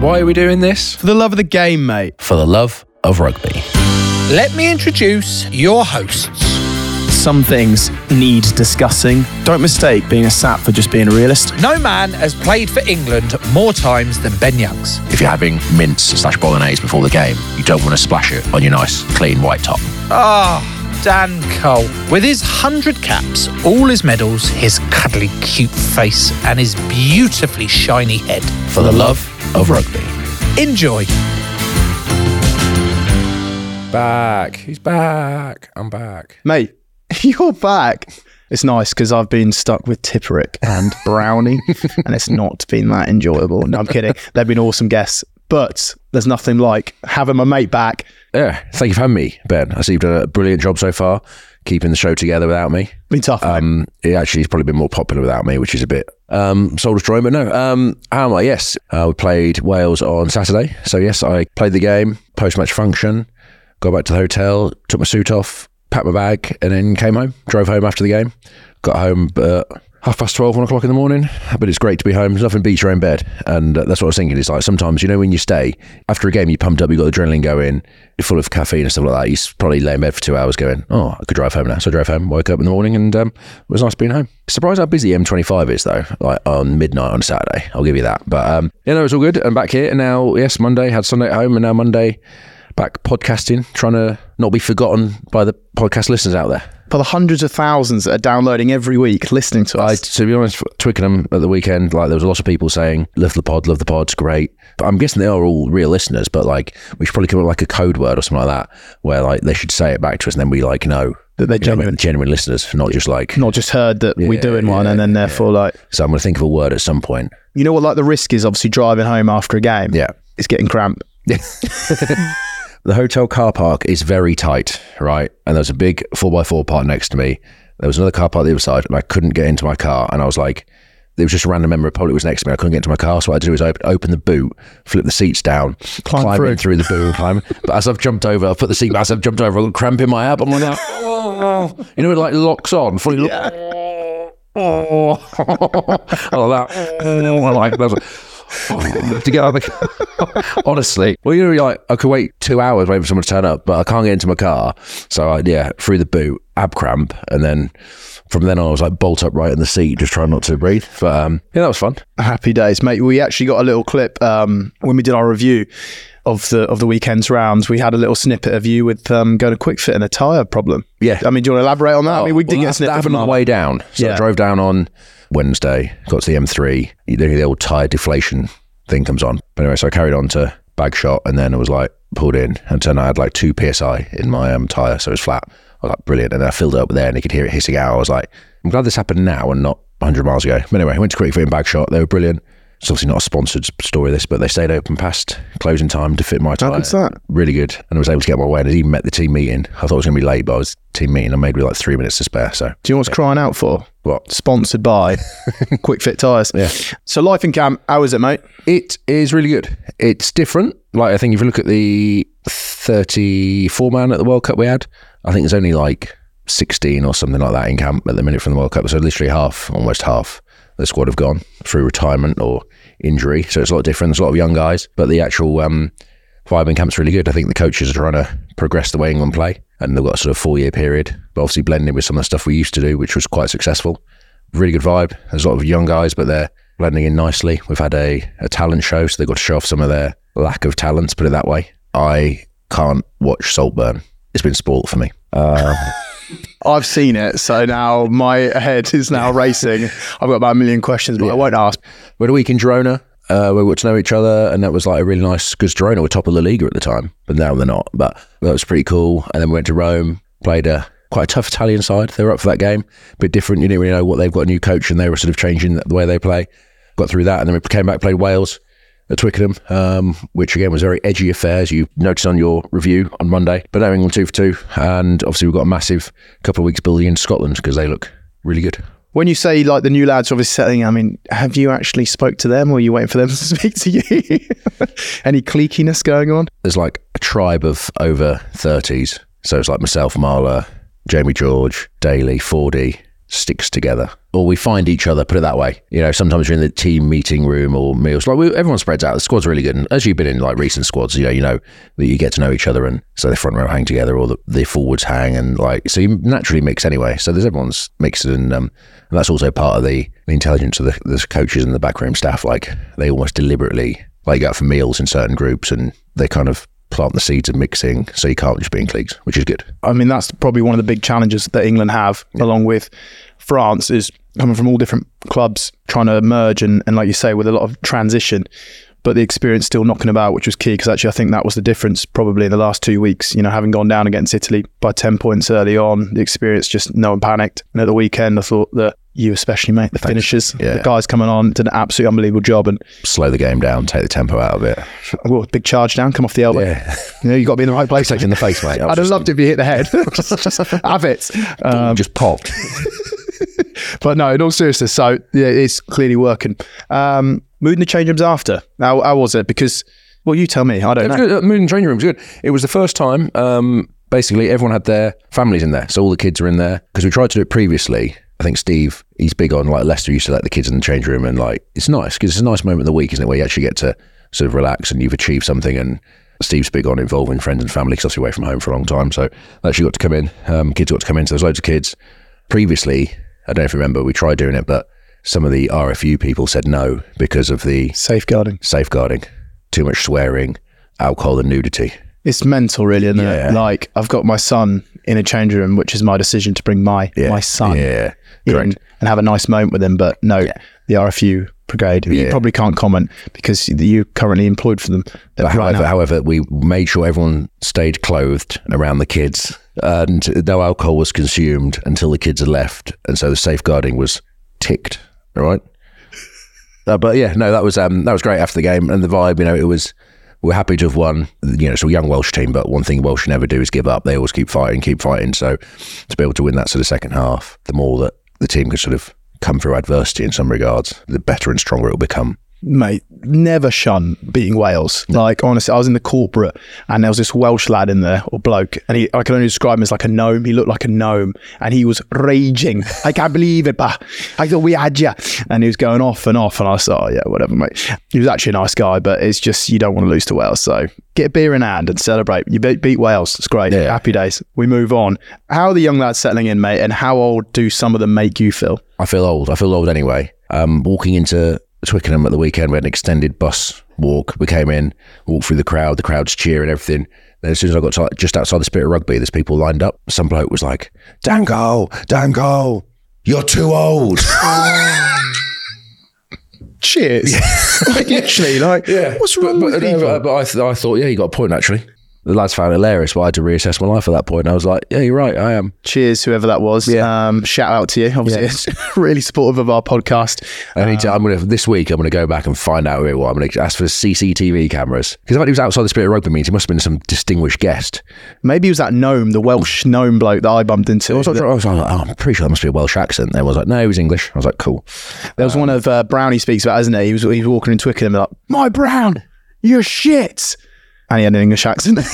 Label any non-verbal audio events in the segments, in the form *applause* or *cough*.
Why are we doing this? For the love of the game, mate. For the love of rugby. Let me introduce your hosts. Some things need discussing. Don't mistake being a sap for just being a realist. No man has played for England more times than Ben Youngs. If you're having mince slash bolognese before the game, you don't want to splash it on your nice, clean white top. Ah, Dan Cole. With his 100 caps, all his medals, his cuddly cute face, and his beautifully shiny head. For the love of rugby. Enjoy. Back. He's back. I'm back. Mate, *laughs* you're back. It's nice because I've been stuck with Tipuric and *laughs* Brownie, and it's not been that enjoyable. No, I'm kidding. They've been awesome guests, but there's nothing like having my mate back. Yeah. Thank you for having me, Ben. I see you've done a brilliant job so far, keeping the show together without me. Been tough. Um, it actually has probably been more popular without me, which is a bit um, soul destroying. But no, um, how am I? Yes, uh, we played Wales on Saturday. So yes, I played the game, post match function, got back to the hotel, took my suit off, packed my bag, and then came home. Drove home after the game. Got home uh, half past 12, 1 o'clock in the morning. But it's great to be home. There's nothing beats your own bed. And uh, that's what I was thinking. It's like sometimes, you know, when you stay, after a game, you're pumped up, you've got adrenaline going, you're full of caffeine and stuff like that. You probably lay in bed for two hours going, oh, I could drive home now. So I drove home, woke up in the morning, and um, it was nice being home. Surprised how busy M25 is, though, like on midnight on Saturday. I'll give you that. But um, yeah, no, it was all good. I'm back here. And now, yes, Monday, had Sunday at home, and now Monday, back podcasting, trying to not be forgotten by the podcast listeners out there. For the hundreds of thousands that are downloading every week, listening to I, us. to be honest, Twickenham at the weekend, like there was a lot of people saying, "Love the pod, love the pod's great." But I'm guessing they are all real listeners. But like, we should probably come up with like a code word or something like that, where like they should say it back to us, and then we like know That they're you know, genuine. genuine listeners, not just like. Not just heard that we're Yeah, doing one, yeah, and then therefore, like, So I'm going to think of a word at some point. you know what, like the risk is obviously driving home after a game. Yeah. It's getting cramped. *laughs* *laughs* The hotel car park is very tight, right? And there's a big four by four part next to me. There was another car park the other side, and I couldn't get into my car. And I was like, there was just a random member of public was next to me. I couldn't get into my car, so what I do was open, open the boot, flip the seats down, Climb climb through. through the boot, climb. But as I've jumped over, I've put the seat back. As I've jumped over, I've got cramp in my ab. I'm like, oh, you know, it like locks on, fully. Lock- oh, *laughs* like that. *laughs* Oh, like that's. To *laughs* get out of the car. Honestly, well, you know, like I could wait two hours waiting for someone to turn up, but I can't get into my car. So I, yeah, through the boot, ab cramp, and then from then on, I was like bolt upright in the seat, just trying not to breathe. But um, yeah, that was fun. Happy days, mate. We actually got a little clip um, when we did our review of the of the weekend's rounds. We had a little snippet of you with um, going to Kwik Fit and a tyre problem. Yeah. I mean, do you want to elaborate on that? I mean, we did Well, get a snippet that happened on the way down. So Yeah. I drove down on Wednesday, got to the M3. The, the old tyre deflation thing comes on. But anyway, so I carried on to Bagshot, and then it was like pulled in, and turned I had like two psi in my um, tyre, so it was flat. I was like, brilliant. And then I filled it up there, and you could hear it hissing out. I was like, I'm glad this happened now and not 100 miles ago. But anyway, I went to Kwik Fit in Bagshot. They were brilliant. It's obviously not a sponsored story, this, but they stayed open past closing time to fit my time. good's that? Really good. And I was able to get my way. And I even met the team meeting. I thought it was going to be late, but I was team meeting. I made me like three minutes to spare. So Do you know what's crying out for? what? Sponsored by *laughs* Kwik Fit Tires. Yeah. So life in camp, how is it, mate? It is really good. It's different. Like I think if you look at the 34 man at the World Cup we had, I think there's only like 16 or something like that in camp at the minute from the World Cup. So literally half, almost half the squad have gone through retirement or injury. So it's a lot different. There's a lot of young guys, but the actual um, vibe camp's really good. I think the coaches are trying to progress the way England play, and they've got a sort of four year period, but obviously blending with some of the stuff we used to do, which was quite successful. Really good vibe. There's a lot of young guys, but they're blending in nicely. We've had a, a talent show, so they've got to show off some of their lack of talents, put it that way. I can't watch Saltburn. It's been sport for me. Uh, *laughs* I've seen it, so now my head is now racing. I've got about a million questions, but I won't ask. we had a week in Girona. uh, we got to know each other, and that was like a really nice. Because Girona were top of the Liga at the time, but now they're not. But that was pretty cool. And then we went to Rome, played a quite a tough Italian side. They were up for that game, a bit different. You didn't really know what they've got a new coach, and they were sort of changing the way they play. Got through that, and then we came back, played Wales at Twickenham, um, which again was a very edgy affair, as you noticed on your review on Monday. But now England two for two, and obviously we've got a massive couple of weeks building in Scotland because they look really good. When you say like the new lads are obviously settling, I mean, have you actually spoke to them, or are you waiting for them *laughs* to speak to you? *laughs* Any cliquiness going on? there's like a tribe of over 30s. So it's like myself, Marler, Jamie George, Daly, Fordy, sticks together. Or we find each other, put it that way. You know, sometimes you're in the team meeting room or meals. Like we, everyone spreads out. The squad's really good. And as you've been in like recent squads, you know, you know that you get to know each other and so the front row hang together or the, the forwards hang and like, so you naturally mix anyway. So there's everyone's mixed and, um, and that's also part of the, the intelligence of the, the coaches and the backroom staff. Like they almost deliberately like go out for meals in certain groups and they kind of plant the seeds of mixing so you can't just be in cliques, which is good. I mean, that's probably one of the big challenges that England have, along with France, is coming from all different clubs, trying to merge and, and like you say, with a lot of transition. But the experience still knocking about, which was key, because actually I think that was the difference probably in the last two weeks. You know, having gone down against Italy by 10 points early on, the experience just no one panicked. And at the weekend, I thought that you especially, mate, the finishers, Yeah. the guys coming on, did an absolutely unbelievable job. And Slow the game down, take the tempo out of it. well, big charge down, come off the elbow. Yeah. You know, you got to be in the right place. Take in the face, mate. *laughs* I'd have loved it if you hit the head. *laughs* have it. Um, just popped. *laughs* but no, in all seriousness, so yeah, it's clearly working. Um, mood in the change rooms after. How, how was it? Because, well, you tell me. I don't know. Uh, Moon training room was good. It was the first time. Um, basically, everyone had their families in there, so all the kids are in there because we tried to do it previously. I think Steve, he's big on like Leicester used to let the kids in the change room, and like it's nice because it's a nice moment of the week, isn't it, where you actually get to sort of relax and you've achieved something. And Steve's big on involving friends and family because obviously away from home for a long time, so they actually got to come in. Um, kids got to come in, so there's loads of kids. Previously, I don't know if you remember, we tried doing it, but some of the RFU people said no because of the Safeguarding. safeguarding, too much swearing, alcohol and nudity. It's mental, really, isn't Yeah. it? Like, I've got my son in a change room, which is my decision to bring my Yeah. my son Yeah. In and have a nice moment with him. But no, the RFU brigade, you probably can't comment because you're currently employed for them. Right however, now. however, we made sure everyone stayed clothed around the kids and no alcohol was consumed until the kids had left. And so the safeguarding was ticked, all right? Uh, but yeah, no, that was um, that was great after the game and the vibe. You know, it was we're happy to have won. You know, it's a young Welsh team, but one thing Welsh never do is give up. They always keep fighting, keep fighting. So to be able to win that sort of second half, the more that the team can sort of come through adversity in some regards, the better and stronger it will become. Mate, never shun beating Wales. Like honestly, I was in the corporate and there was this Welsh lad in there or bloke, and he I can only describe him as like a gnome. He looked like a gnome, and he was raging. I can't believe it, but I thought we had you, and he was going off and off. And I thought, oh, yeah, whatever, mate. He was actually a nice guy, but it's just you don't want to lose to Wales. So get a beer in hand and celebrate. You beat, beat Wales. It's great. Yeah. Happy days. We move on. How are the young lads settling in, mate? And how old do some of them make you feel? I feel old. I feel old anyway. Um, walking into Twickenham at the weekend, we had an extended bus walk. We came in, walked through the crowd, the crowd's cheering, everything. Then as soon as I got to just outside the Spirit of Rugby, there's people lined up. Some bloke was like, Dan Cole, Dango, you're too old. *laughs* Cheers. *laughs* like, literally, like, yeah. what's wrong but, with but, people? uh, but I, th- I thought, yeah, you got a point actually. The lads found it hilarious, but I had to reassess my life at that point. And I was like, yeah, you're right, I am. Cheers, whoever that was. Yeah. Um, shout out to you. Obviously, *laughs* it's really supportive of our podcast. I need to. I'm gonna this week. I'm gonna go back and find out who it was. I'm gonna ask for CCTV cameras because I thought he was outside the Spirit of Rugby meeting. He must have been some distinguished guest. Maybe it was that gnome, the Welsh gnome bloke that I bumped into. I was like, I was like, oh, I'm pretty sure that must be a Welsh accent. There was like, no, he was English. I was like, cool. There was one of uh, Brownie speaks about, isn't he? He was, he was walking in Twickenham like, my Brown, you're shit. And he had an English accent. but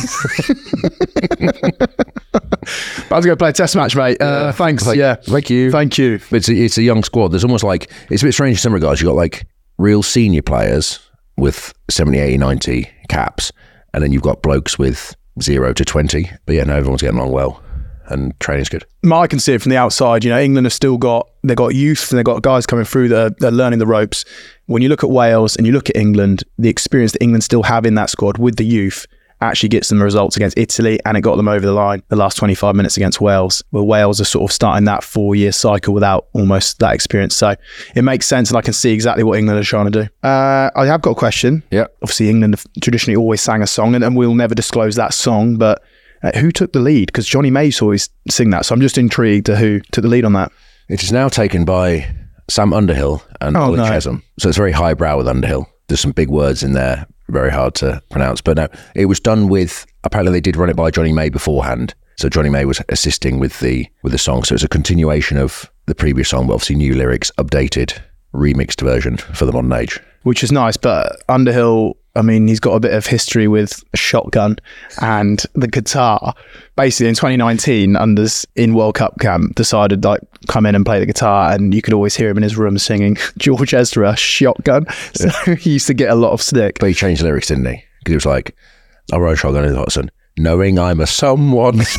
I was going to play a test match, mate. Uh, thanks. Like, yeah. thank you. Thank you. But it's a, it's a young squad. There's almost like it's a bit strange in some regards. You've got like real senior players with 70, 80, 90 caps, and then you've got blokes with zero to 20. But yeah, no, everyone's getting along well, and training's good. I can see it from the outside. You know, England have still got they've got youth and they've got guys coming through that are, they're learning the ropes. When you look at Wales and you look at England, the experience that England still have in that squad with the youth actually gets them results against Italy and it got them over the line the last 25 minutes against Wales, where Wales are sort of starting that four year cycle without almost that experience. So it makes sense and I can see exactly what England are trying to do. Uh, I have got a question. Yeah. Obviously, England have traditionally always sang a song and, and we'll never disclose that song, but uh, who took the lead? Because Johnny Mays always sing that. So I'm just intrigued to who took the lead on that. It is now taken by Sam Underhill and Oh, Ollie no. Chessum. So it's very highbrow with Underhill. There's some big words in there, very hard to pronounce. But no, it was done with. Apparently, they did run it by Johnny May beforehand. So Johnny May was assisting with the with the song. So it's a continuation of the previous song, but obviously new lyrics, updated, remixed version for the modern age. which is nice. But Underhill, I mean, he's got a bit of history with a shotgun and the guitar. Basically, in 2019, Unders in World Cup camp decided like come in and play the guitar, and you could always hear him in his room singing *laughs* George Ezra shotgun. So *laughs* he used to get a lot of stick. But he changed the lyrics, didn't he? Because he was like, I wrote Shotgun in Hudson, knowing I'm a someone. *laughs*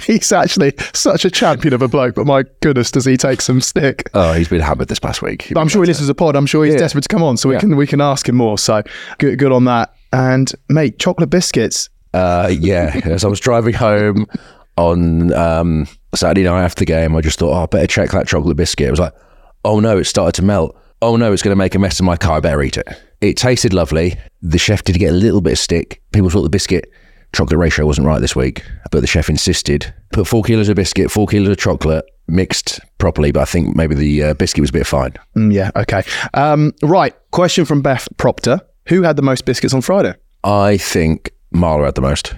He's actually such a champion of a bloke, but my goodness, does he take some stick? oh, he's been hammered this past week. But I'm sure he listens to pod. I'm sure he's Yeah. desperate to come on, so we Yeah. can we can ask him more. So good, good on that. And mate, chocolate biscuits. Uh, yeah, as I was driving home on um, Saturday night after the game, I just thought, oh, I better check that chocolate biscuit. I was like, oh no, it started to melt. Oh no, it's going to make a mess in my car. I better eat it. It tasted lovely. The chef did get a little bit of stick. People thought the biscuit chocolate ratio wasn't right this week, but the chef insisted put four kilos of biscuit, four kilos of chocolate mixed properly. But I think maybe the uh, biscuit was a bit fine. Mm, yeah, okay. Um, right. Question from Beth Proctor. Who had the most biscuits on Friday? I think Marler had the most.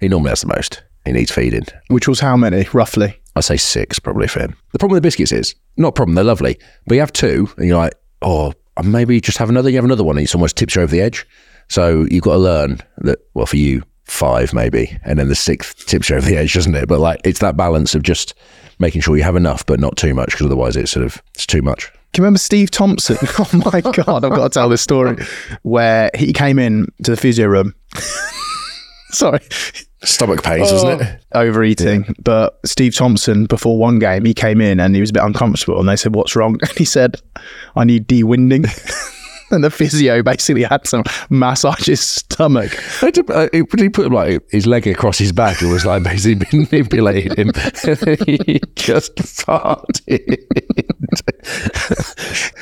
He normally has the most. He needs feeding. Which was how many, roughly? I'd say six probably for him. The problem with the biscuits is not a problem, they're lovely, but you have two and you're like, oh, maybe just have another. You have another one and it almost tips you over the edge. So you've got to learn that. Well, for you, five maybe, and then the sixth tips you over the edge, doesn't it? But like it's that balance of just making sure you have enough, but not too much, because otherwise it's sort of it's too much. Can you remember Steve Thompson? *laughs* Oh my God, I've got to tell this story where he came in to the physio room. *laughs* Sorry, Stomach pains, wasn't it? Oh, overeating. But Steve Thompson, before one game, he came in and he was a bit uncomfortable. And they said, What's wrong? *laughs* And he said, I need de-winding. *laughs* and the physio basically had to massage his stomach. I did, uh, he put like his leg across his back and was like basically *laughs* manipulated him. *laughs* he just farted.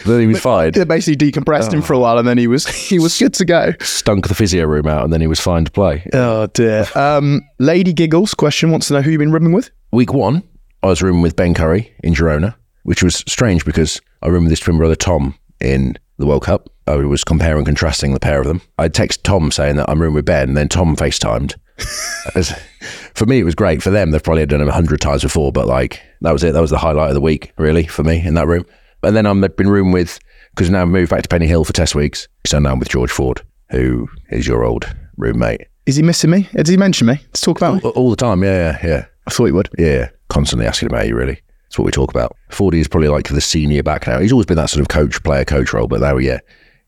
then he was fine. They basically decompressed him for a while and then he was he was good to go. Stunk the physio room out and then he was fine to play. Oh dear. Um, Lady Giggles question wants to know who you've been rooming with. Week one, I was rooming with Ben Curry in Girona, which was strange because I roomed with his twin brother Tom in the World Cup. I was comparing and contrasting the pair of them. I text Tom saying that I'm rooming with Ben, and then Tom FaceTimed. *laughs* For me, it was great. For them, they've probably done it a hundred times before, but like that was it. That was the highlight of the week, really, for me in that room. And then I've been room with because now I've moved back to Penny Hill for test weeks. So now I'm with George Ford, who is your old roommate. Is he missing me? Did he mention me? Let's talk about me. All, all the time, yeah, yeah, yeah. I thought he would. Yeah, constantly asking about you, really. That's what we talk about. Fordy is probably like the senior back now. He's always been that sort of coach, player, coach role, but now, yeah,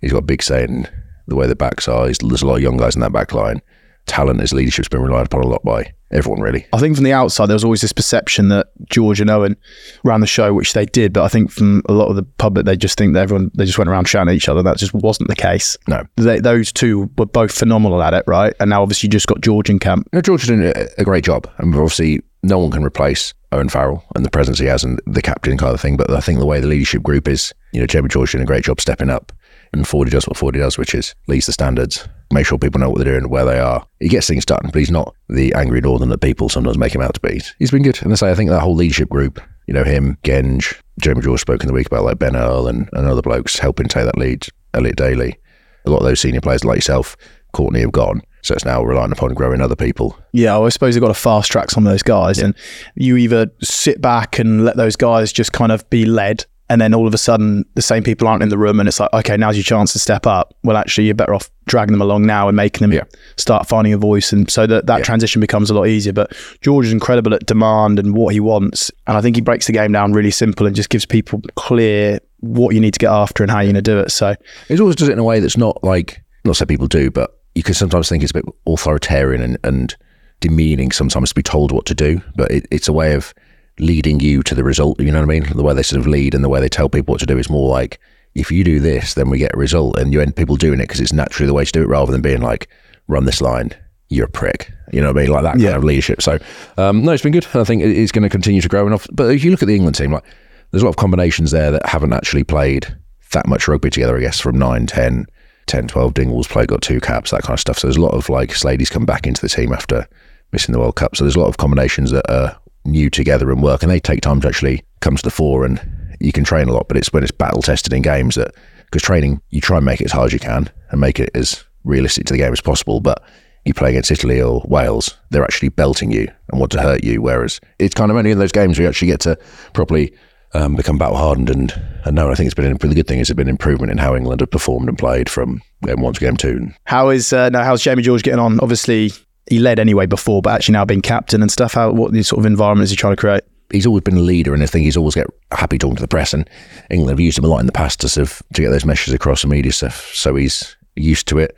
he's got a big say in the way the backs are. He's, there's a lot of young guys in that back line. Talent, his leadership's been relied upon a lot by everyone, really. I think from the outside, there was always this perception that George and Owen ran the show, which they did. But I think from a lot of the public, they just think that everyone, they just went around shouting at each other. That just wasn't the case. No. They, those two were both phenomenal at it, right? And now obviously you just got George in camp. No, George is doing a, a great job. And obviously, no one can replace Owen Farrell and the presence he has and the captain kind of thing. But I think the way the leadership group is, you know, Jamie George doing a great job stepping up. And Fordy does what Fordy does, which is leads the standards, make sure people know what they're doing where they are. He gets things done, but he's not the angry northern that people sometimes make him out to be. He's been good. And I say, I think that whole leadership group, you know, him, Genge, Jamie George spoke in the week about like Ben Earl and, and other blokes helping take that lead, Elliot Daly. A lot of those senior players like yourself, Courtney, have gone. So it's now relying upon growing other people. Yeah, well, I suppose they've got to fast track some of those guys, and you either sit back and let those guys just kind of be led, and then all of a sudden the same people aren't in the room, and it's like, okay, now's your chance to step up. Well, actually, you're better off dragging them along now and making them Yeah. start finding a voice, and so that that Yeah. transition becomes a lot easier. But George is incredible at demand and what he wants, and I think he breaks the game down really simple and just gives people clear what you need to get after and how you're going to do it. So He always does it in a way that's not like, not so people do, but you can sometimes think it's a bit authoritarian and, and demeaning sometimes to be told what to do. But it, it's a way of leading you to the result. You know what I mean? The way they sort of lead and the way they tell people what to do is more like, if you do this, then we get a result. And you end people doing it because it's naturally the way to do it rather than being like, run this line, you're a prick. You know what I mean? Like that Yeah. kind of leadership. So, um, no, it's been good. And I think it's going to continue to grow. enough. But if you look at the England team, like, there's a lot of combinations there that haven't actually played that much rugby together, I guess, from 9, 10, 10, 12. Dingwall's played, got two caps, that kind of stuff. So there's a lot of like Slady's come back into the team after missing the World Cup. So there's a lot of combinations that are new together and work, and they take time to actually come to the fore. And you can train a lot, but it's when it's battle tested in games that, because training, you try and make it as hard as you can and make it as realistic to the game as possible. But you play against Italy or Wales, they're actually belting you and want to hurt you. Whereas it's kind of only in those games where you actually get to properly um, become battle hardened. And, and no, I think it's been a really good thing. It's been improvement in how England have performed and played from game one to game two. How is uh, now? How's Jamie George getting on? Obviously, he led anyway before, but actually now being captain and stuff. How what sort of environment is he trying to create? He's always been a leader, and I think he's always get happy talking to the press. And England have used him a lot in the past to sort of to get those messages across and media stuff. So he's used to it.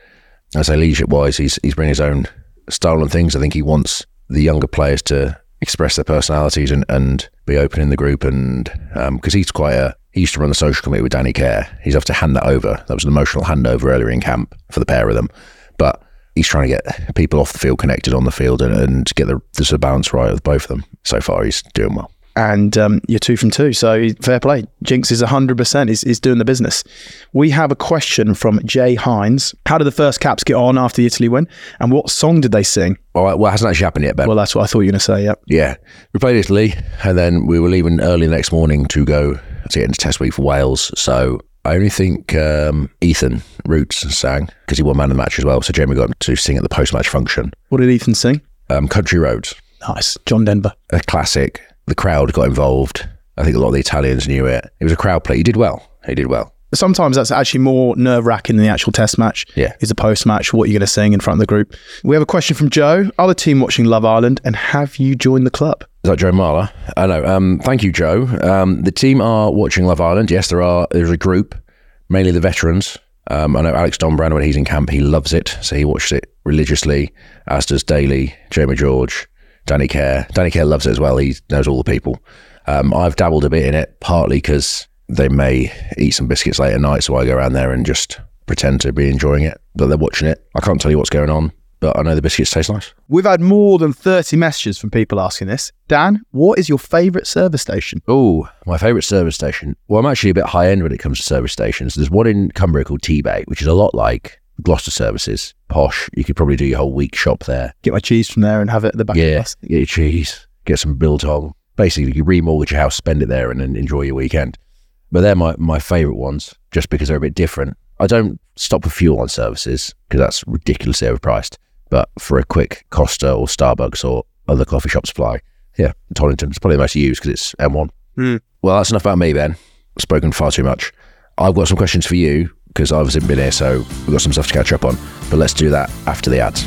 I say leadership wise, he's he's bringing his own style and things. I think he wants the younger players to express their personalities and, and be open in the group. And um, because he's quite a he used to run the social committee with Danny Care. He's have to hand that over. That was an emotional handover earlier in camp for the pair of them. But he's trying to get people off the field connected on the field and, and get the, the sort of balance right with both of them. So far, he's doing well. And um, you're two from two, so fair play. Jinx is 100%, is, is doing the business. We have a question from Jay Hines. How did the first Caps get on after the Italy win? And what song did they sing? Well, it hasn't actually happened yet, Ben. Well, that's what I thought you were going to say, yeah. yeah, we played Italy, and then we were leaving early the next morning to go to get into test week for Wales. So I only think um, Ethan Roots sang because he won man of the match as well. So Jamie got him to sing at the post match function. What did Ethan sing? Um, Country Roads, Nice. John Denver. a classic. The crowd got involved. I think a lot of the Italians knew it. It was a crowd play. He did well. He did well. Sometimes that's actually more nerve wracking than the actual test match. Yeah. Is the post match, what you're going to sing in front of the group. We have a question from Joe. Are the team watching Love Island and have you joined the club? Is that Joe Marler? I know. Um, thank you, Joe. Um, the team are watching Love Island. Yes, there are. There's a group, mainly the veterans. Um, I know Alex Dombrandt when he's in camp, he loves it, so he watches it religiously. As does Daly, Jamie George, Danny Care. Danny Care loves it as well. He knows all the people. Um, I've dabbled a bit in it, partly because they may eat some biscuits late at night, so I go around there and just pretend to be enjoying it. But they're watching it. I can't tell you what's going on, but I know the biscuits taste nice. We've had more than 30 messages from people asking this. Dan, what is your favourite service station? Oh, my favourite service station. Well, I'm actually a bit high end when it comes to service stations. There's one in Cumbria called Tebay, which is a lot like Gloucester services. Posh. You could probably do your whole week shop there. Get my cheese from there and have it at the back of the Yeah, bus. get your cheese, get some biltong. Basically, you remortgage your house, spend it there, and then enjoy your weekend. But they're my, my favourite ones, just because they're a bit different. I don't stop for fuel on services because that's ridiculously overpriced. But for a quick Costa or Starbucks or other coffee shop supply, yeah, Toddington's probably the most used because it's M1. Hmm. Well, that's enough about me, Ben. I've spoken far too much. I've got some questions for you because I haven't been here, so we've got some stuff to catch up on. But let's do that after the ads.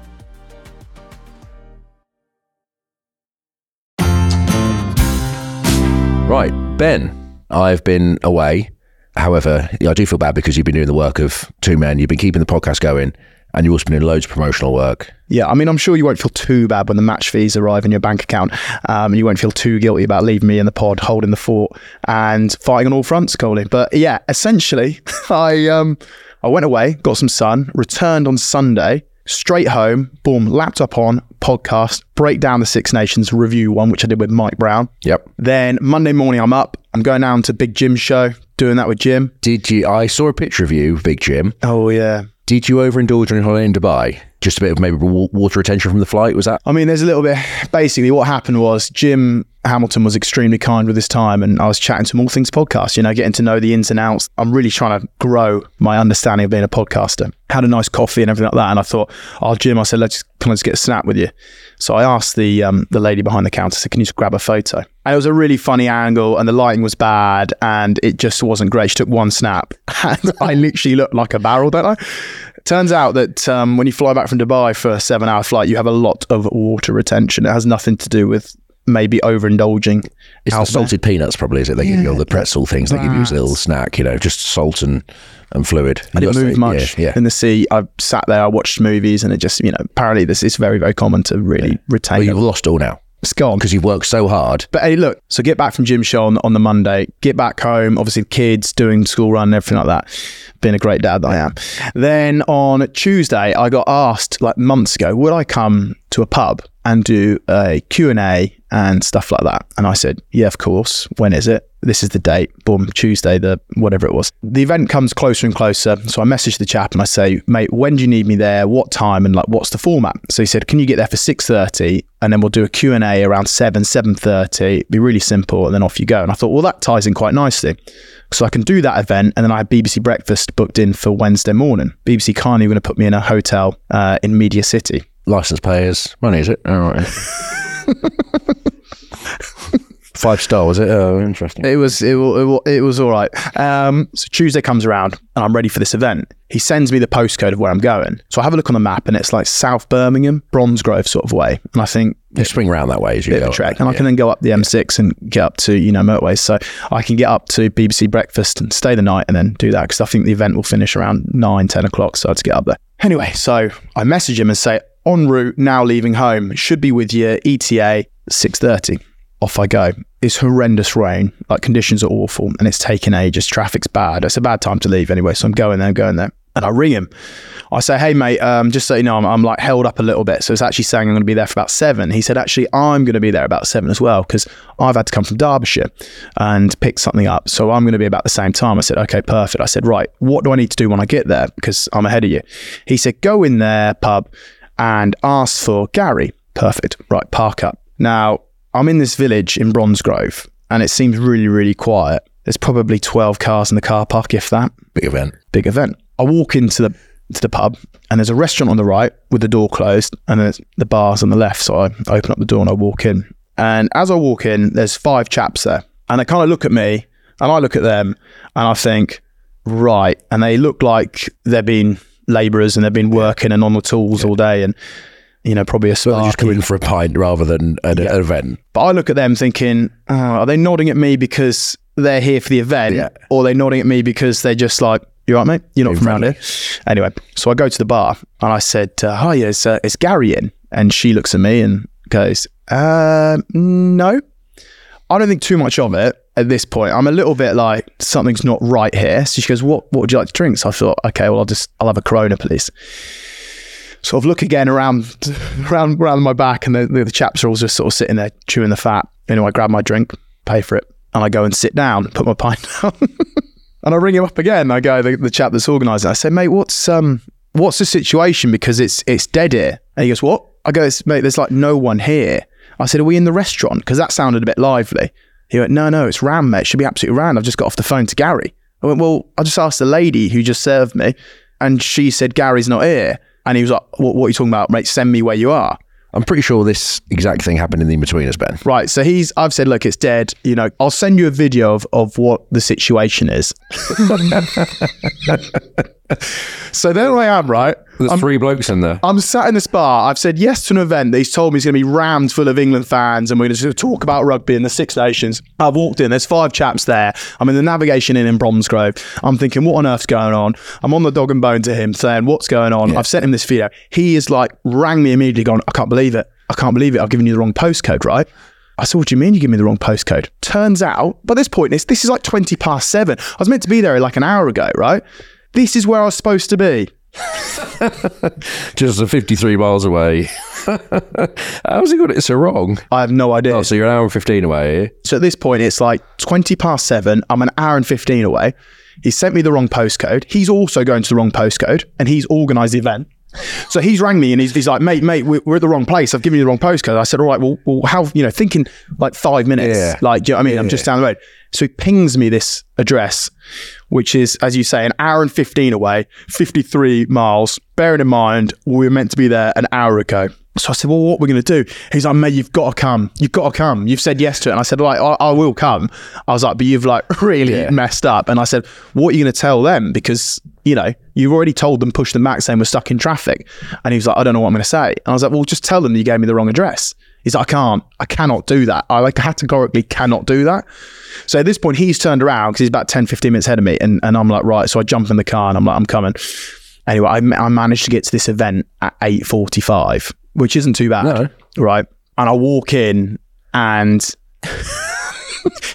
Right, Ben, I've been away However, I do feel bad because you've been doing the work of two men. You've been keeping the podcast going, and you've also been doing loads of promotional work. Yeah, I mean, I'm sure you won't feel too bad when the match fees arrive in your bank account. Um, you won't feel too guilty about leaving me in the pod, holding the fort, and fighting on all fronts, Coley. But yeah, essentially, *laughs* I um, I went away, got some sun, returned on Sunday, straight home, boom, laptop on, podcast, break down the Six Nations review one, which I did with Mike Brown. Yep. Then Monday morning, I'm up. I'm going down to Big Jim's show, doing that with Jim. Did you? I saw a picture of you, Big Jim. Oh yeah. Did you overindulge on your holiday in Dubai? Just a bit of maybe water retention from the flight. Was that? I mean, there's a little bit. Basically, what happened was Jim Hamilton was extremely kind with his time, and I was chatting to him all things podcast. You know, getting to know the ins and outs. I'm really trying to grow my understanding of being a podcaster. Had a nice coffee and everything like that, and I thought, "Oh, Jim," I said, "Let's can I just get a snap with you?" So I asked the um, the lady behind the counter, I said, "Can you just grab a photo?" And it was a really funny angle, and the lighting was bad, and it just wasn't great. She took one snap, *laughs* and I literally looked like a barrel, don't I? Turns out that um, when you fly back from Dubai for a seven hour flight, you have a lot of water retention. It has nothing to do with maybe overindulging. It's the there. salted peanuts, probably, is it? They give you all the pretzel things. They give you as a little snack, you know, just salt and, and fluid. I didn't move much Yeah, yeah. in the sea. I sat there, I watched movies, and it just, you know, apparently this is very, very common to really retain. Well, you've lost all now It's gone. because you've worked so hard. But hey, look, so get back from gym show on, the Monday, get back home, obviously kids doing school run everything like that. Being a great dad that I am. Then on Tuesday, I got asked like months ago, would I come to a pub and do a Q&A and stuff like that? And I said, yeah, of course. When is it? This is the date. Boom, Tuesday, the whatever it was. The event comes closer and closer. So I message the chap and I say, mate, when do you need me there? What time? And like, what's the format? So he said, can you get there for 6.30 and then we'll do a Q&A around 7, 7.30. Be really simple and then off you go. And I thought, well, that ties in quite nicely. So I can do that event and then I had BBC Breakfast booked in for Wednesday morning. BBC kindly going to put me in a hotel uh, in Media City. License payers, money, is it? All right. *laughs* Five star, was it? Oh, interesting. It was it, wa- it, wa- it was all right. Um, so Tuesday comes around and I'm ready for this event. He sends me the postcode of where I'm going. So I have a look on the map and it's like South Birmingham, Bromsgrove sort of way. And I think You swing round that way as you bit go. of a trek. And I can then go up the M6 and get up to, you know, motorways. So I can get up to BBC breakfast and stay the night and then do that because I think the event will finish around 9, 10 o'clock. So I had to get up there. Anyway, so I message him and say, en route, now leaving home, should be with you, ETA 6.30. Off I go. It's horrendous rain. Like conditions are awful and it's taking ages. Traffic's bad. It's a bad time to leave anyway. So I'm going there, I'm going there. And I ring him. I say, hey, mate, um, just so you know, I'm, I'm like held up a little bit. So it's actually saying I'm going to be there for about seven. He said, actually, I'm going to be there about seven as well because I've had to come from Derbyshire and pick something up. So I'm going to be about the same time. I said, okay, perfect. I said, right, what do I need to do when I get there? Because I'm ahead of you. He said, go in there, pub, and ask for Gary. Perfect. Right, park up. Now, I'm in this village in Bromsgrove and it seems really, really quiet. There's probably 12 cars in the car park, if that Big event. big event. I walk into the to the pub and there's a restaurant on the right with the door closed and there's the bars on the left. So I open up the door and I walk in. And as I walk in, there's five chaps there. And they kind of look at me and I look at them and I think, right. And they look like they've been labourers and they've been working and on the tools all day and you know, probably a Well, just sparky. coming for a pint rather than an, an event. But I look at them thinking, oh, are they nodding at me because they're here for the event, Yeah. or are they nodding at me because they're just like, "You right, mate? You're not from around here." Anyway, so I go to the bar and I said, uh, "Hi, is uh, is Gary in?" And she looks at me and goes, uh, "No." I don't think too much of it at this point. I'm a little bit like something's not right here. So she goes, "What? What would you like to drink?" So I thought, "Okay, well, I'll just I'll have a Corona, please." sort of look again around *laughs* around around my back and the, the, the chaps are all just sort of sitting there chewing the fat. Anyway, I grab my drink, pay for it, and I go and sit down, put my pint *laughs* down. and I ring him up again. I go, the, the chap that's organising. I say, mate, what's um what's the situation? Because it's it's dead here. And he goes, What? I go, mate, there's like no one here. I said, Are we in the restaurant? Because that sounded a bit lively. He went, No, no, it's Ram, mate. It should be absolutely Ram. I've just got off the phone to Gary. I went, Well, I just asked the lady who just served me, and she said Gary's not here. And he was like, What, what are you talking about, mate? Send me where you are. I'm pretty sure this exact thing happened in the in-betweeners, Ben. Right. So he's, I've said, look, it's dead. You know, I'll send you a video of, of what the situation is. *laughs* *laughs* So there I am, right? There's three blokes in there. I'm sat in this bar. I've said yes to an event that he's told me is going to be rammed full of England fans, and we're going to talk about rugby and the Six Nations. I've walked in. There's five chaps there. I'm in the navigation inn in Bromsgrove. I'm thinking, what on earth's going on? I'm on the dog and bone to him, saying, what's going on? I've sent him this video. He is like, rang me immediately, going, I can't believe it. I can't believe it. I've given you the wrong postcode, right? I said, what do you mean you give me the wrong postcode? Turns out, by this point, this, this is like 20 past seven. I was meant to be there like an hour ago, right? This is where I was supposed to be. *laughs* Just 53 miles away. How's he got it so wrong? I have no idea. Oh, so you're an hour and 15 away. eh? So at this point, it's like 20 past seven. I'm an hour and 15 away. He sent me the wrong postcode. He's also going to the wrong postcode and he's organised the event. So he's rang me and he's, he's like, mate, mate, we're, we're at the wrong place. I've given you the wrong postcode. I said, all right, well, well how, you know, thinking like five minutes, Yeah. like, do you know what I mean? I'm just down the road. So he pings me this address, which is, as you say, an hour and 15 away, 53 miles. Bearing in mind, we were meant to be there an hour ago. So I said, well, what are we going to do? He's like, mate, you've got to come. You've got to come. You've said yes to it. And I said, like, I, I will come. I was like, but you've like *laughs* really messed up. And I said, what are you going to tell them? Because, you know, you've already told them, push them back saying we're stuck in traffic. And he was like, I don't know what I'm going to say. And I was like, well, just tell them you gave me the wrong address. He's like, I can't, I cannot do that. I like categorically cannot do that. So at this point, he's turned around because he's about 10, 15 minutes ahead of me. And, and I'm like, right. So I jump in the car and I'm like, I'm coming. Anyway, I, I managed to get to this event at 8.45, which isn't too bad. No. Right. And I walk in and *laughs*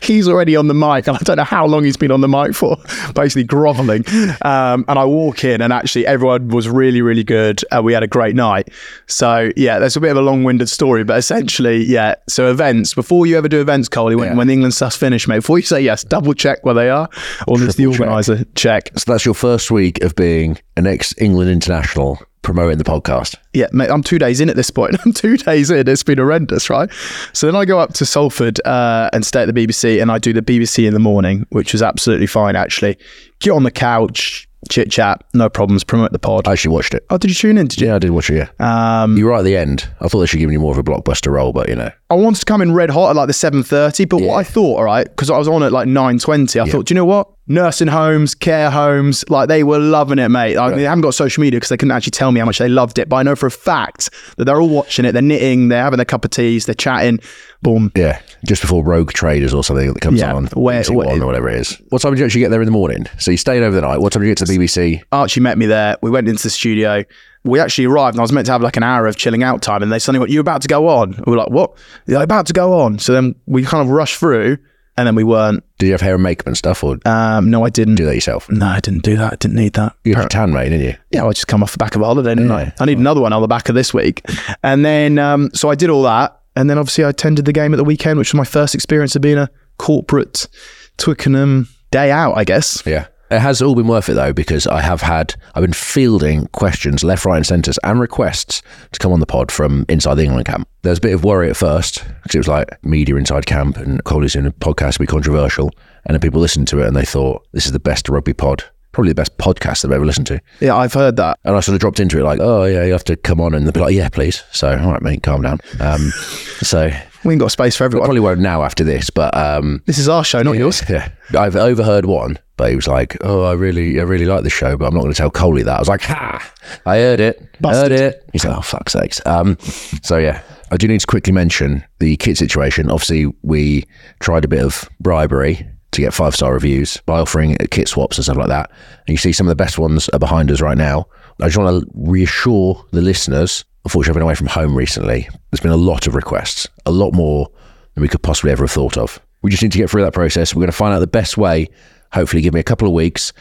he's already on the mic and I don't know how long he's been on the mic for, *laughs* basically groveling. Um, and I walk in and actually everyone was really, really good. Uh, we had a great night. So yeah, that's a bit of a long-winded story, but essentially, yeah. So events, before you ever do events, Coley, when, when the England stuff's finished, mate, before you say yes, double check where they are or does the Triple check. organizer check? So that's your first week of being an ex England international promoting the podcast. Yeah, mate, I'm two days in at this point. *laughs* I'm two days in. It's been horrendous, right? So then I go up to Salford uh, and stay at the BBC, and I do the BBC in the morning, which was absolutely fine, actually. Get on the couch, chit chat, no problems, promote the pod. I actually watched it. Oh, did you tune in? Did you? Yeah, I did watch it, yeah. Um, you were right at the end. I thought they should give you more of a blockbuster role, but you know. I wanted to come in red hot at like the 7.30, but what I thought, all right, because I was on at like 9.20, I thought, do you know what? Nursing homes, care homes, like they were loving it, mate. Like, They haven't got social media because they couldn't actually tell me how much they loved it, but I know for a fact that they're all watching it. They're knitting, they're having their cup of teas, they're chatting. Boom. Yeah, just before Rogue Traders or something that comes Yeah, on, where- where- or whatever it is. What time did you actually get there in the morning? So you stayed over the night. What time did you get to the BBC? Archie met me there. We went into the studio. We actually arrived and I was meant to have like an hour of chilling out time. And they suddenly went, You're about to go on. We were like, What? They're like, about to go on. So then we kind of rushed through and then we weren't. Did you have hair and makeup and stuff, or Um, no, I didn't. do that yourself? No, I didn't do that. I didn't need that. You got your tan, mate, didn't you? Yeah, I just come off the back of a holiday, didn't I? I need another one on the back of this week. And then, um, so I did all that. And then obviously I attended the game at the weekend, which was my first experience of being a corporate Twickenham day out, I guess. Yeah. It has all been worth it though, because I have had, I've been fielding questions left, right, and centres and requests to come on the pod from inside the England camp. There was a bit of worry at first because it was like media inside camp and Coley's doing a podcast would be controversial. And then people listened to it and they thought, this is the best rugby pod, probably the best podcast they've ever listened to. Yeah, I've heard that. And I sort of dropped into it like, oh, yeah, you have to come on. And they'll be like, yeah, please. So, all right, mate, calm down. Um, *laughs* so, We ain't got space for I everyone. probably won't now after this, but um, This is our show, not yours. yeah, I've overheard one, but he was like, "Oh, I really, I really like the show, but I'm not going to tell Coley that." I was like, "Ha! I heard it, Busted. heard it." He's like, "Oh, fuck sakes." Um, so yeah, I do need to quickly mention the kit situation. Obviously, we tried a bit of bribery to get five star reviews by offering kit swaps and stuff like that. And you see some of the best ones are behind us right now. I just want to reassure the listeners. Unfortunately, I've been away from home recently. There's been a lot of requests, a lot more than we could possibly ever have thought of. We just need to get through that process. We're going to find out the best way. Hopefully, give me a couple of weeks.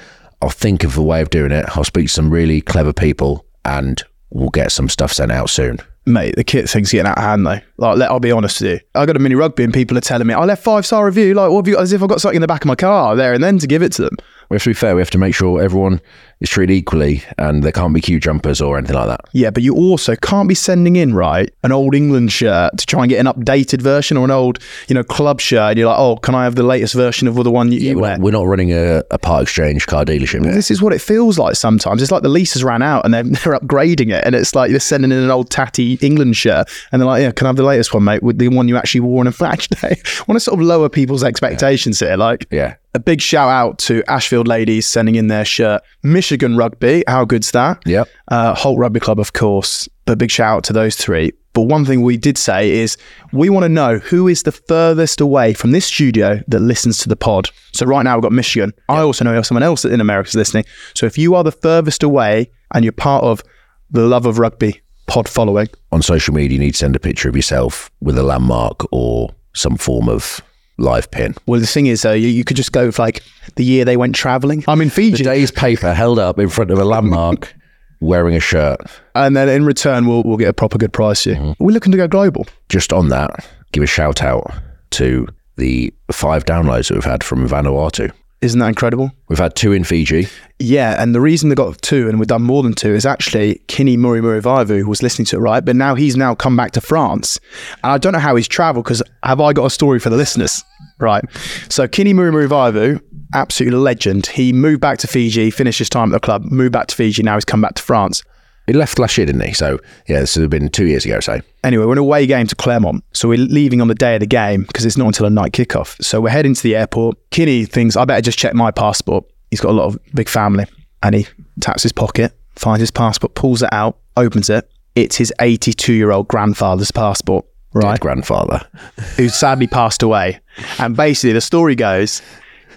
I'll think of a way of doing it. I'll speak to some really clever people and we'll get some stuff sent out soon. Mate, the kit thing's getting out of hand though. Like, let, I'll be honest with you. I got a mini rugby and people are telling me, I left five star review. Like, what have you got? As if I've got something in the back of my car there and then to give it to them. We have to be fair. We have to make sure everyone is treated equally and there can't be queue jumpers or anything like that. Yeah, but you also can't be sending in, right, an old England shirt to try and get an updated version or an old, you know, club shirt. And you're like, oh, can I have the latest version of the one you, you We're wear? not, we're not running a, a part exchange car dealership. here. This is what it feels like sometimes. It's like the lease has ran out and they're, *laughs* they're upgrading it. And it's like they're sending in an old tatty England shirt. And they're like, yeah, can I have the latest one, mate, with the one you actually wore on a match *laughs* day? I want to sort of lower people's expectations here. Like, Yeah. A big shout out to Ashfield ladies sending in their shirt. Michigan Rugby, how good's that? Yep. Uh, Holt Rugby Club, of course. But big shout out to those three. But one thing we did say is we want to know who is the furthest away from this studio that listens to the pod. So right now we've got Michigan. I also know someone else in America is listening. So if you are the furthest away and you're part of the Love of Rugby pod following, On social media, you need to send a picture of yourself with a landmark or some form of live pin. well, the thing is, uh, you, you could just go with like the year they went traveling. I'm in The Fiji. day's paper held up in front of a landmark *laughs* wearing a shirt. and then in return, we'll, we'll get a proper good price you. Mm-hmm. We're looking to go global. Just on that, give a shout out to the five downloads that we've had from Vanuatu. Isn't that incredible? We've had two in Fiji. Yeah, and the reason they got two and we've done more than two is actually Kini Murimurivalu who was listening to it, right? But now he's now come back to France. And I don't know how he's travelled because have I got a story for the listeners? Right. So Kini Murimurivalu, absolute legend. He moved back to Fiji, finished his time at the club, moved back to Fiji, now he's come back to France. He left last year, didn't he? So, yeah, this would have been two years ago, so. Anyway, we're in a away game to Clermont. So we're leaving on the day of the game because it's not until a night kickoff. So we're heading to the airport. Kini thinks, I better just check my passport. He's got a lot of big family. And he taps his pocket, finds his passport, pulls it out, opens it. It's his 82 year old grandfather's passport, right? Dead grandfather. *laughs* Who sadly passed away. And basically, the story goes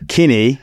Kini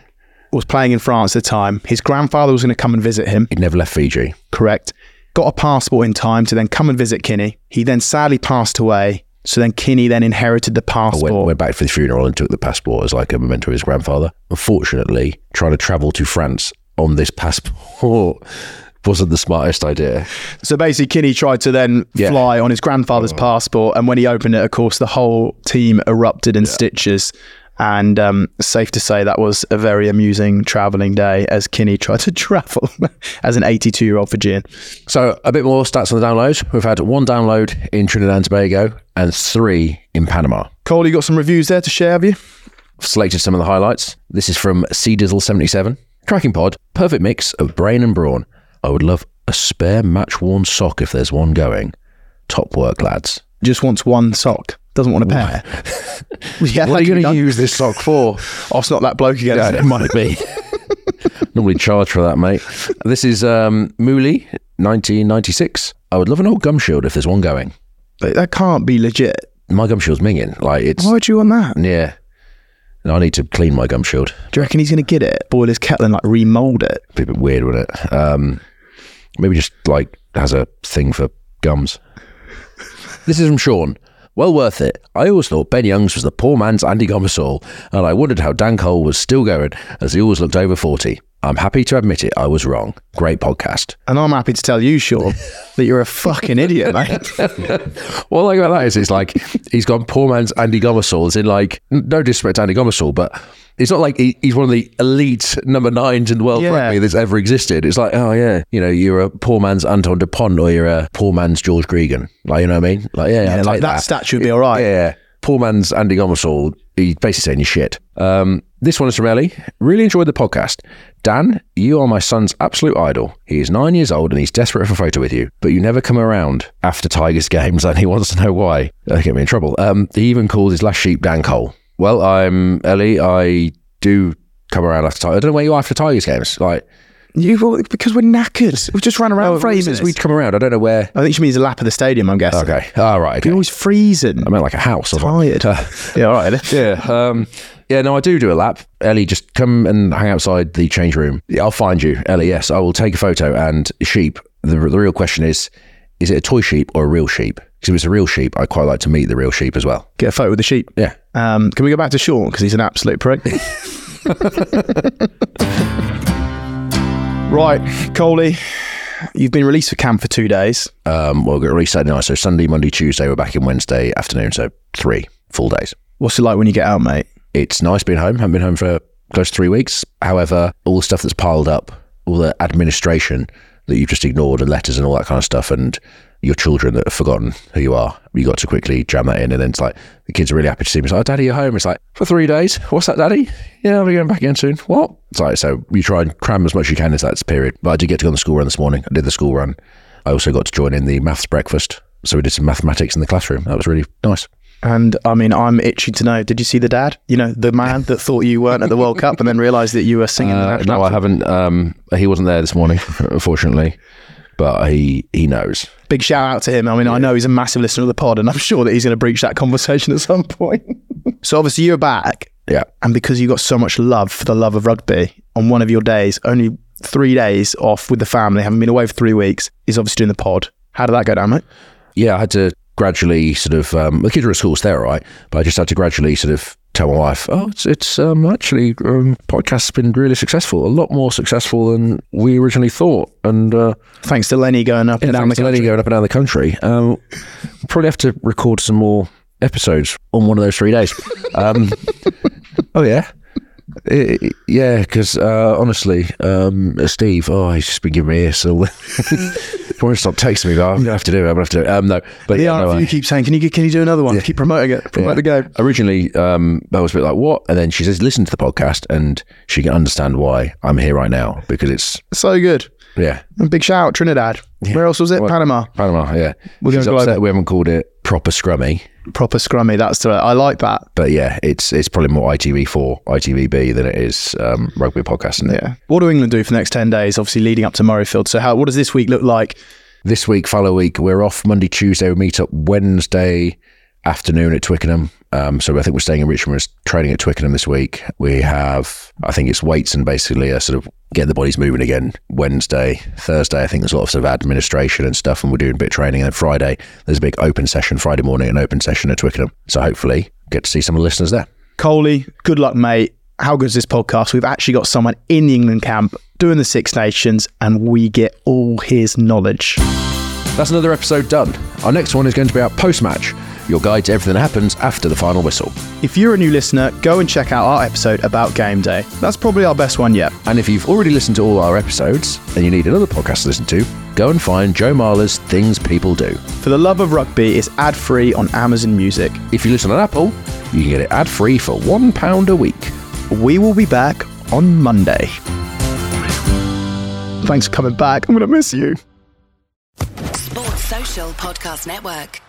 was playing in France at the time. His grandfather was going to come and visit him He'd never left Fiji. correct. Got a passport in time to then come and visit Kini. He then sadly passed away. So then Kini then inherited the passport. went, went back for the funeral and took the passport as like a memento of his grandfather. Unfortunately, trying to travel to France on this passport *laughs* wasn't the smartest idea. So basically, Kini tried to then Yeah. fly on his grandfather's oh. passport, and when he opened it, of course, the whole team erupted in stitches. And um, safe to say that was a very amusing travelling day as Kini *laughs* tried to travel *laughs* as an 82 year old Fijian. So, a bit more stats on the downloads. We've had one download in Trinidad and Tobago and three in Panama. Cole, you got some reviews there to share, have you? I've selected some of the highlights. This is from CDizzle77. Tracking pod, perfect mix of brain and brawn. I would love a spare match worn sock if there's one going. Top work, lads. Just wants one sock, doesn't want a pair. *laughs* yeah, What are you going to use this sock for? Oh, it's not that bloke again. Yeah, it? it might be. *laughs* Normally charge for that, mate. This is um, Mooley, 1996. I would love an old gum shield if there's one going. That can't be legit. My gum shield's minging. Like it's Why would you want that? yeah. And I need to clean my gum shield. Do you reckon he's going to get it, boil his kettle, and like remold it? Be a bit weird, wouldn't it? Um, maybe just like has a thing for gums. This is from Sean. Well worth it. I always thought Ben Youngs was the poor man's Andy Gomarsall, and I wondered how Dan Cole was still going, as he always looked over 40. I'm happy to admit it, I was wrong. Great podcast. And I'm happy to tell you, Sean, *laughs* that you're a fucking idiot, mate. *laughs* What I like about that is it's like he's gone poor man's Andy Gomarsall, as in like no disrespect to Andy Gomarsall, but it's not like he, he's one of the elite number nines in the world Yeah. rugby that's ever existed. It's like, oh yeah, you know, you're a poor man's Antoine Dupont or you're a poor man's George Gregan. Like you know what I mean? Like yeah, Yeah, like take that statue would be all right. Yeah, yeah. Poor man's Andy Gomarsall. He's basically saying you're shit. Um, this one is from Ellie. Really enjoyed the podcast. Dan, you are my son's absolute idol. He is nine years old and he's desperate for a photo with you, but you never come around after Tigers *laughs* games and he wants to know why. That'll get me in trouble. Um, he even calls his last sheep Dan Cole. Well, I'm Ellie. I do come around after Tigers. I don't know where you are after Tigers games. Like, You because we're knackered. We've just ran around for eight since we'd come around, I don't know where. I think she means a lap of the stadium. I'm guessing. Okay. All right. Okay. You're always freezing. I meant like a house. I like, tired. *laughs* yeah, all right. Yeah. Um, yeah, no, I do do a lap. Ellie, just come and hang outside the change room. Yeah, I'll find you. Ellie, yes, I will take a photo. And sheep, the, the real question is, is it a toy sheep or a real sheep? Because if it's a real sheep, I'd quite like to meet the real sheep as well. Get a photo with the sheep. Yeah. Um, can we go back to Sean because he's an absolute prick? *laughs* *laughs* right, Coley, you've been released for camp for two days. Um, we'll get released Saturday night. So Sunday, Monday, Tuesday, we're back in Wednesday afternoon. So three full days. What's it like when you get out, mate? It's nice being home. haven't been home for close to three weeks. However, all the stuff that's piled up, all the administration that you've just ignored and letters and all that kind of stuff and your children that have forgotten who you are, you got to quickly jam that in. And then it's like, the kids are really happy to see me. It's like, oh, daddy, you're home. It's like, for three days? What's that, daddy? Yeah, I'll be going back again soon. What? It's like, so you try and cram as much as you can into that period. But I did get to go on the school run this morning. I did the school run. I also got to join in the maths breakfast. So we did some mathematics in the classroom. That was really nice. And I mean, I'm itching to know. Did you see the dad? You know, the man that thought you weren't at the World Cup and then realised that you were singing. the Uh, no, I haven't. Um, he wasn't there this morning, *laughs* unfortunately, but he he knows. Big shout out to him. I mean, I know he's a massive listener of the pod, and I'm sure that he's going to breach that conversation at some point. *laughs* so obviously, you're back, Yeah. and because you got so much love for the love of rugby on one of your days, only three days off with the family, having been away for three weeks, is obviously doing the pod. How did that go down, mate? yeah, I had to gradually sort of. Um, the kids are at school, so they're all right, but I just had to gradually sort of tell my wife, "Oh, it's it's um, actually um, podcast's been really successful, a lot more successful than we originally thought." And uh, Thanks to Lenny going up and down the to Lenny country. going up and down the country, um, probably have to record some more episodes on one of those three days. Um, *laughs* oh yeah. Yeah, because uh, honestly, um, Steve, oh, he's just been giving me this. So won't stop texting me. But I'm gonna have to do it. I'm gonna have to do it. Um, no, but The yeah, no, RFU I- keep saying, "Can you can you do another one? Keep promoting it. Promote yeah. the game." Originally, um, I was a bit like, "What?" And then she says, "Listen to the podcast, and she can understand why I'm here right now because it's So good. yeah, And big shout out Trinidad. Where else was it? Well- Panama. Panama. Yeah, We're gonna She's upset over- we haven't called it proper scrummy, Proper scrummy. That's the. I like that. but yeah, it's it's probably more ITV4, ITVB than it is um, rugby podcasting. Yeah. What do England do for the next ten days? Obviously, leading up to Murrayfield. So, how? What does this week look like? This week, follow week, we're off Monday, Tuesday. We meet up Wednesday afternoon at Twickenham. Um, so I think we're staying in Richmond. We're training at Twickenham this week. We have, I think it's weights and basically a sort of get the bodies moving again. Wednesday, Thursday, I think there's a lot of sort of administration and stuff, and we're doing a bit of training. And then Friday, there's a big open session. Friday morning, an open session at Twickenham. So hopefully, get to see some of the listeners there. Coley, good luck, mate. How good is this podcast? We've actually got someone in the England camp doing the Six Nations, and we get all his knowledge. That's another episode done. Our next one is going to be our post match, your guide to everything that happens after the final whistle. If you're a new listener, go and check out our episode about game day. That's probably our best one yet. And if you've already listened to all our episodes and you need another podcast to listen to, go and find Joe Marler's Things People Do. For the Love of Rugby is ad free on Amazon Music. If you listen on Apple, you can get it ad free for £1 a week. We will be back on Monday. Thanks for coming back. I'm going to miss you. Sports Social Podcast Network.